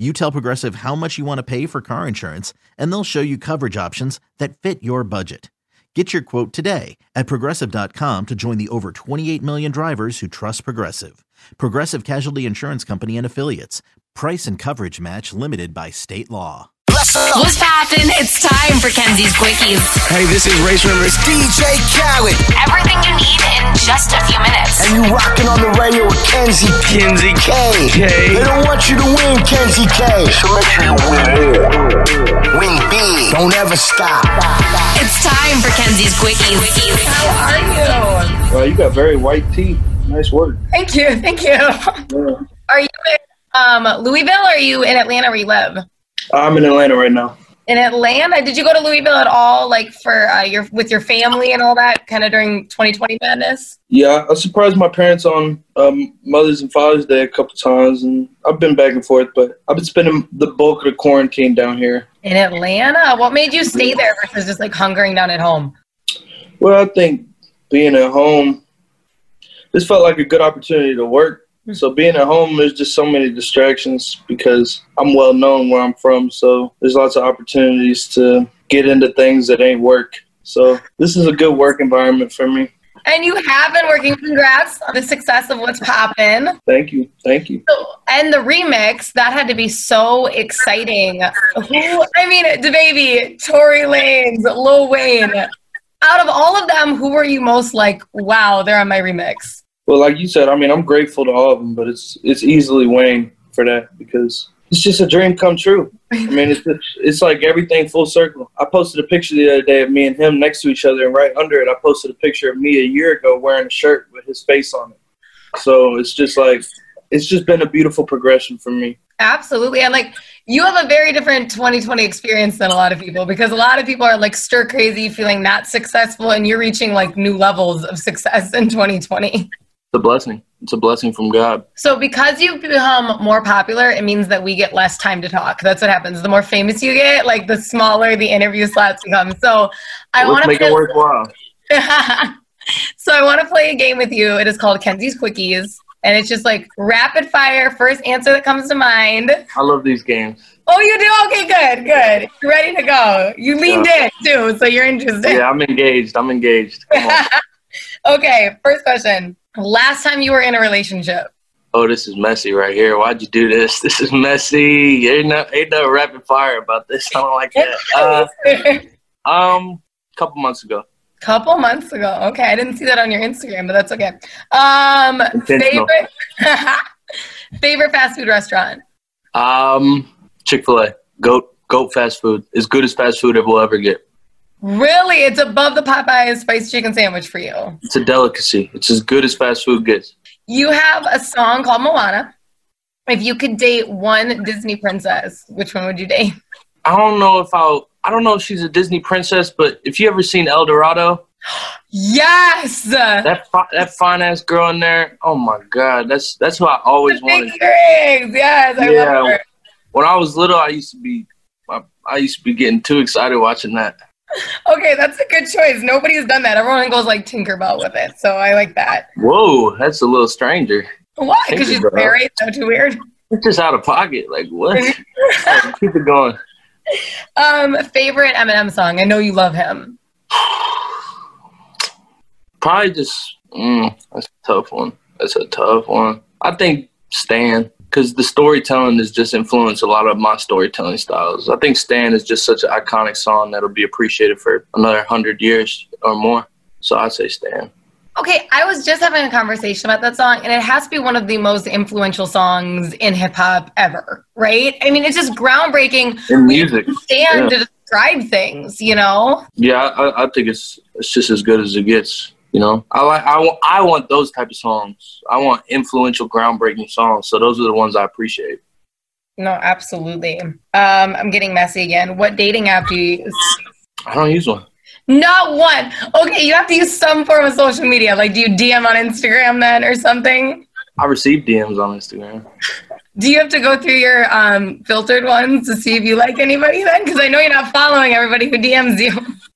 you tell Progressive how much you want to pay for car insurance, and they'll show you coverage options that fit your budget. Get your quote today at progressive.com to join the over 28 million drivers who trust Progressive. Progressive Casualty Insurance Company and Affiliates. Price and coverage match limited by state law. What's poppin'? It's time for Kenzie's Quickies. Hey, this is Race Rivers. DJ Khaled. Everything you need in just a few minutes. And you rocking Kenzie. Kenzie K. K. They don't want you to win, Kenzie K. So make sure you win more. Win big. Don't ever stop. It's time for Kenzie's Quickies. How are you? Well, you got very white teeth. Nice work. Thank you. Thank you. Are you in um, Louisville or are you in Atlanta where you live? I'm in Atlanta right now. In Atlanta, did you go to Louisville at all, like for uh, your with your family and all that, kind of during 2020 madness? Yeah, I surprised my parents on um, Mother's and Father's Day a couple times, and I've been back and forth, but I've been spending the bulk of the quarantine down here. In Atlanta, what made you stay there versus just like hungering down at home? Well, I think being at home, this felt like a good opportunity to work. So being at home, there's just so many distractions because I'm well known where I'm from. So there's lots of opportunities to get into things that ain't work. So this is a good work environment for me. And you have been working. Congrats on the success of What's Poppin'. Thank you. Thank you. So, and the remix that had to be so exciting. Who? I mean, DaBaby, Tory Lanez, Lil Wayne. Out of all of them, who were you most like? Wow, they're on my remix. Well, like you said, I mean, I'm grateful to all of them, but it's it's easily Wayne for that because it's just a dream come true. I mean, it's it's like everything full circle. I posted a picture the other day of me and him next to each other, and right under it, I posted a picture of me a year ago wearing a shirt with his face on it. So it's just like it's just been a beautiful progression for me. Absolutely. And like you have a very different 2020 experience than a lot of people because a lot of people are like stir crazy, feeling not successful, and you're reaching like new levels of success in 2020. It's a blessing. It's a blessing from God. So because you've become more popular, it means that we get less time to talk. That's what happens. The more famous you get, like the smaller the interview slots become. So I want to make it worthwhile. so I want to play a game with you. It is called Kenzie's Quickies. And it's just like rapid fire, first answer that comes to mind. I love these games. Oh, you do? Okay, good, good. You're ready to go. You leaned Yeah. in too, so you're interested. Yeah, I'm engaged. I'm engaged. Okay, first question. Last time you were in a relationship. oh, this is messy right here. Why'd you do this? This is messy. Ain't no, ain't no rapid fire about this. I don't like that. Uh, um, a couple months ago. Couple months ago. Okay, I didn't see that on your Instagram, but that's okay. Um, favorite favorite fast food restaurant. Um, Chick Fil A. Goat, goat fast food. As good as fast food will ever get. Really, it's above the Popeyes spicy chicken sandwich for you. It's a delicacy. It's as good as fast food gets. You have a song called Moana. If you could date one Disney princess, which one would you date? I don't know if I'll. I don't know if she's a Disney princess, but if you ever seen El Dorado, Yes, that fi- that fine ass girl in there, oh my god, that's that's who I always the wanted. earrings. Yes, I Yeah. love her. When I was little, I used to be, I, I used to be getting too excited watching that. Okay, that's a good choice. Nobody's done that. Everyone goes like Tinkerbell with it, so I like that. Whoa, that's a little stranger. Why? Because she's married. So too weird. It's just out of pocket. Like what? Keep it going. Um, favorite Eminem song. I know you love him. Probably just mm, that's a tough one. That's a tough one. I think Stan, because the storytelling has just influenced a lot of my storytelling styles. I think Stan is just such an iconic song that'll be appreciated for another hundred years or more. So I'd say Stan. Okay, I was just having a conversation about that song, and it has to be one of the most influential songs in hip hop ever, right? I mean, it's just groundbreaking. In music. Stan Yeah. to describe things, you know? Yeah, I, I think it's it's just as good as it gets. You know, I like I want I want those type of songs. I want influential, groundbreaking songs. So those are the ones I appreciate. No, absolutely. Um, I'm getting messy again. What dating app do you use? I don't use one. Not one. Okay, you have to use some form of social media. Like, do you DM on Instagram then or something? I receive DMs on Instagram. Do you have to go through your um, filtered ones to see if you like anybody then? Because I know you're not following everybody who DMs you.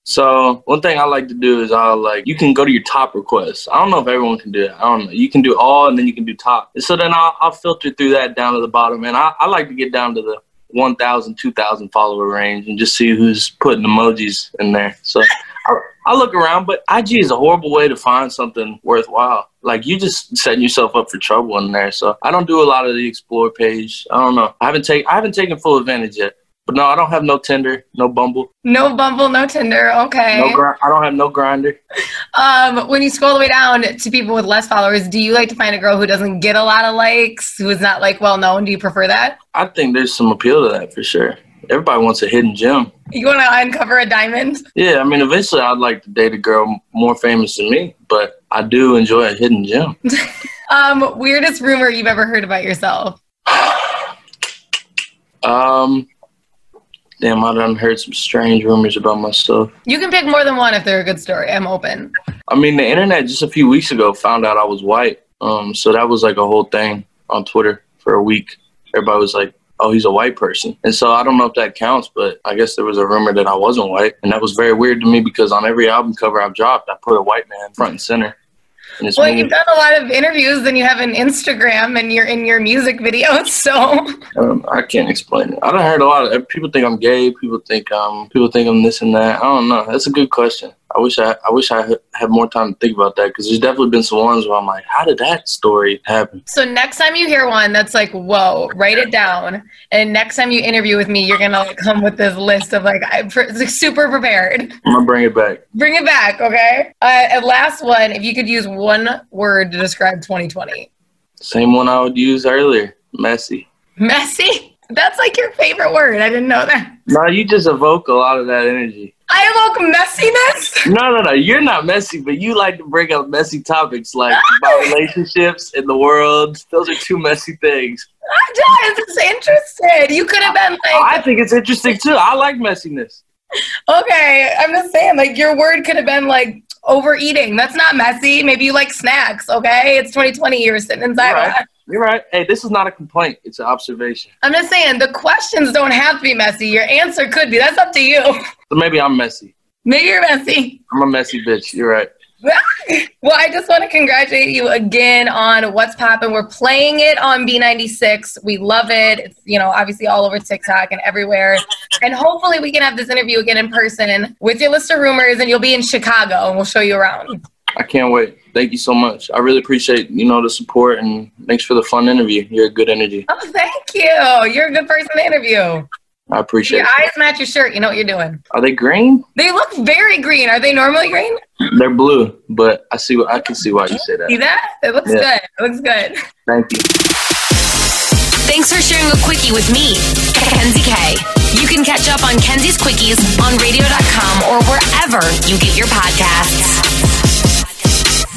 So one thing I like to do is I'll like you can go to your top requests. I don't know if everyone can do it. I don't know. You can do all and then you can do top. So then I'll, I'll filter through that down to the bottom. And I, I like to get down to the 1,000, 2,000 follower range and just see who's putting emojis in there. So I, I look around, but IG is a horrible way to find something worthwhile. Like you just setting yourself up for trouble in there. So I don't do a lot of the explore page. I don't know. I haven't take I haven't taken full advantage yet. But no, I don't have no Tinder, no Bumble, No Bumble, no Tinder. Okay. no gr- I don't have no Grindr. Um, when you scroll the way down to people with less followers, do you like to find a girl who doesn't get a lot of likes, who is not like well known? Do you prefer that? I think there's some appeal to that for sure. Everybody wants a hidden gem. You want to uncover a diamond? Yeah, I mean, eventually I'd like to date a girl more famous than me, but I do enjoy a hidden gem. Um, weirdest rumor you've ever heard about yourself? Um, damn, I done heard some strange rumors about myself. You can pick more than one if they're a good story. I'm open. I mean, the internet just a few weeks ago found out I was white. Um, so that was like a whole thing on Twitter for a week. Everybody was like, "Oh, he's a white person," and so I don't know if that counts, but I guess there was a rumor that I wasn't white, and that was very weird to me because on every album cover I've dropped, I put a white man front and center. Well, you've done a lot of interviews and you have an Instagram and you're in your music videos. So Um, I can't explain it. I don't heard a lot of people think I'm gay. People think um people think I'm this and that. I don't know. That's a good question. I wish I I wish I had- more time to think about that because there's definitely been some ones where I'm like, how did that story happen? So next time you hear one that's like, whoa, write it down. And next time you interview with me, you're gonna like come with this list of like, I'm super prepared. I'm gonna bring it back. Bring it back, okay? Uh, and last one, if you could use one word to describe 2020, Same one I would use earlier. Messy. messy. That's like your favorite word. I didn't know that. No, you just evoke a lot of that energy. I evoke messiness. No, no, no. You're not messy, but you like to bring up messy topics like about relationships in the world. Those are two messy things. I'm just interested. You could have been like, I think it's interesting too. I like messiness. Okay, I'm just saying, like, your word could have been like overeating. That's not messy. Maybe you like snacks, okay? It's 2020, you're sitting inside. Right. You're right. Hey, this is not a complaint. It's an observation. I'm just saying, the questions don't have to be messy. Your answer could be. That's up to you. So maybe I'm messy. Maybe you're messy. I'm a messy bitch. You're right. well, I just want to congratulate you again on What's Poppin'. We're playing it on B96. We love it. It's, you know, obviously all over TikTok and everywhere. And hopefully we can have this interview again in person with your list of rumors and you'll be in Chicago and we'll show you around. I can't wait. Thank you so much. I really appreciate you know the support and thanks for the fun interview. You're a good energy. Oh, thank you. You're a good person to interview. I appreciate Your it. eyes match your shirt. You know what you're doing. Are they green? They look very green. Are they normally green? They're blue, but I see. I can see why you say that. See that. that? It looks Yeah. good. It looks good. Thank you. Thanks for sharing a quickie with me, Kenzie K. You can catch up on Kenzie's Quickies on radio.com or wherever you get your podcasts.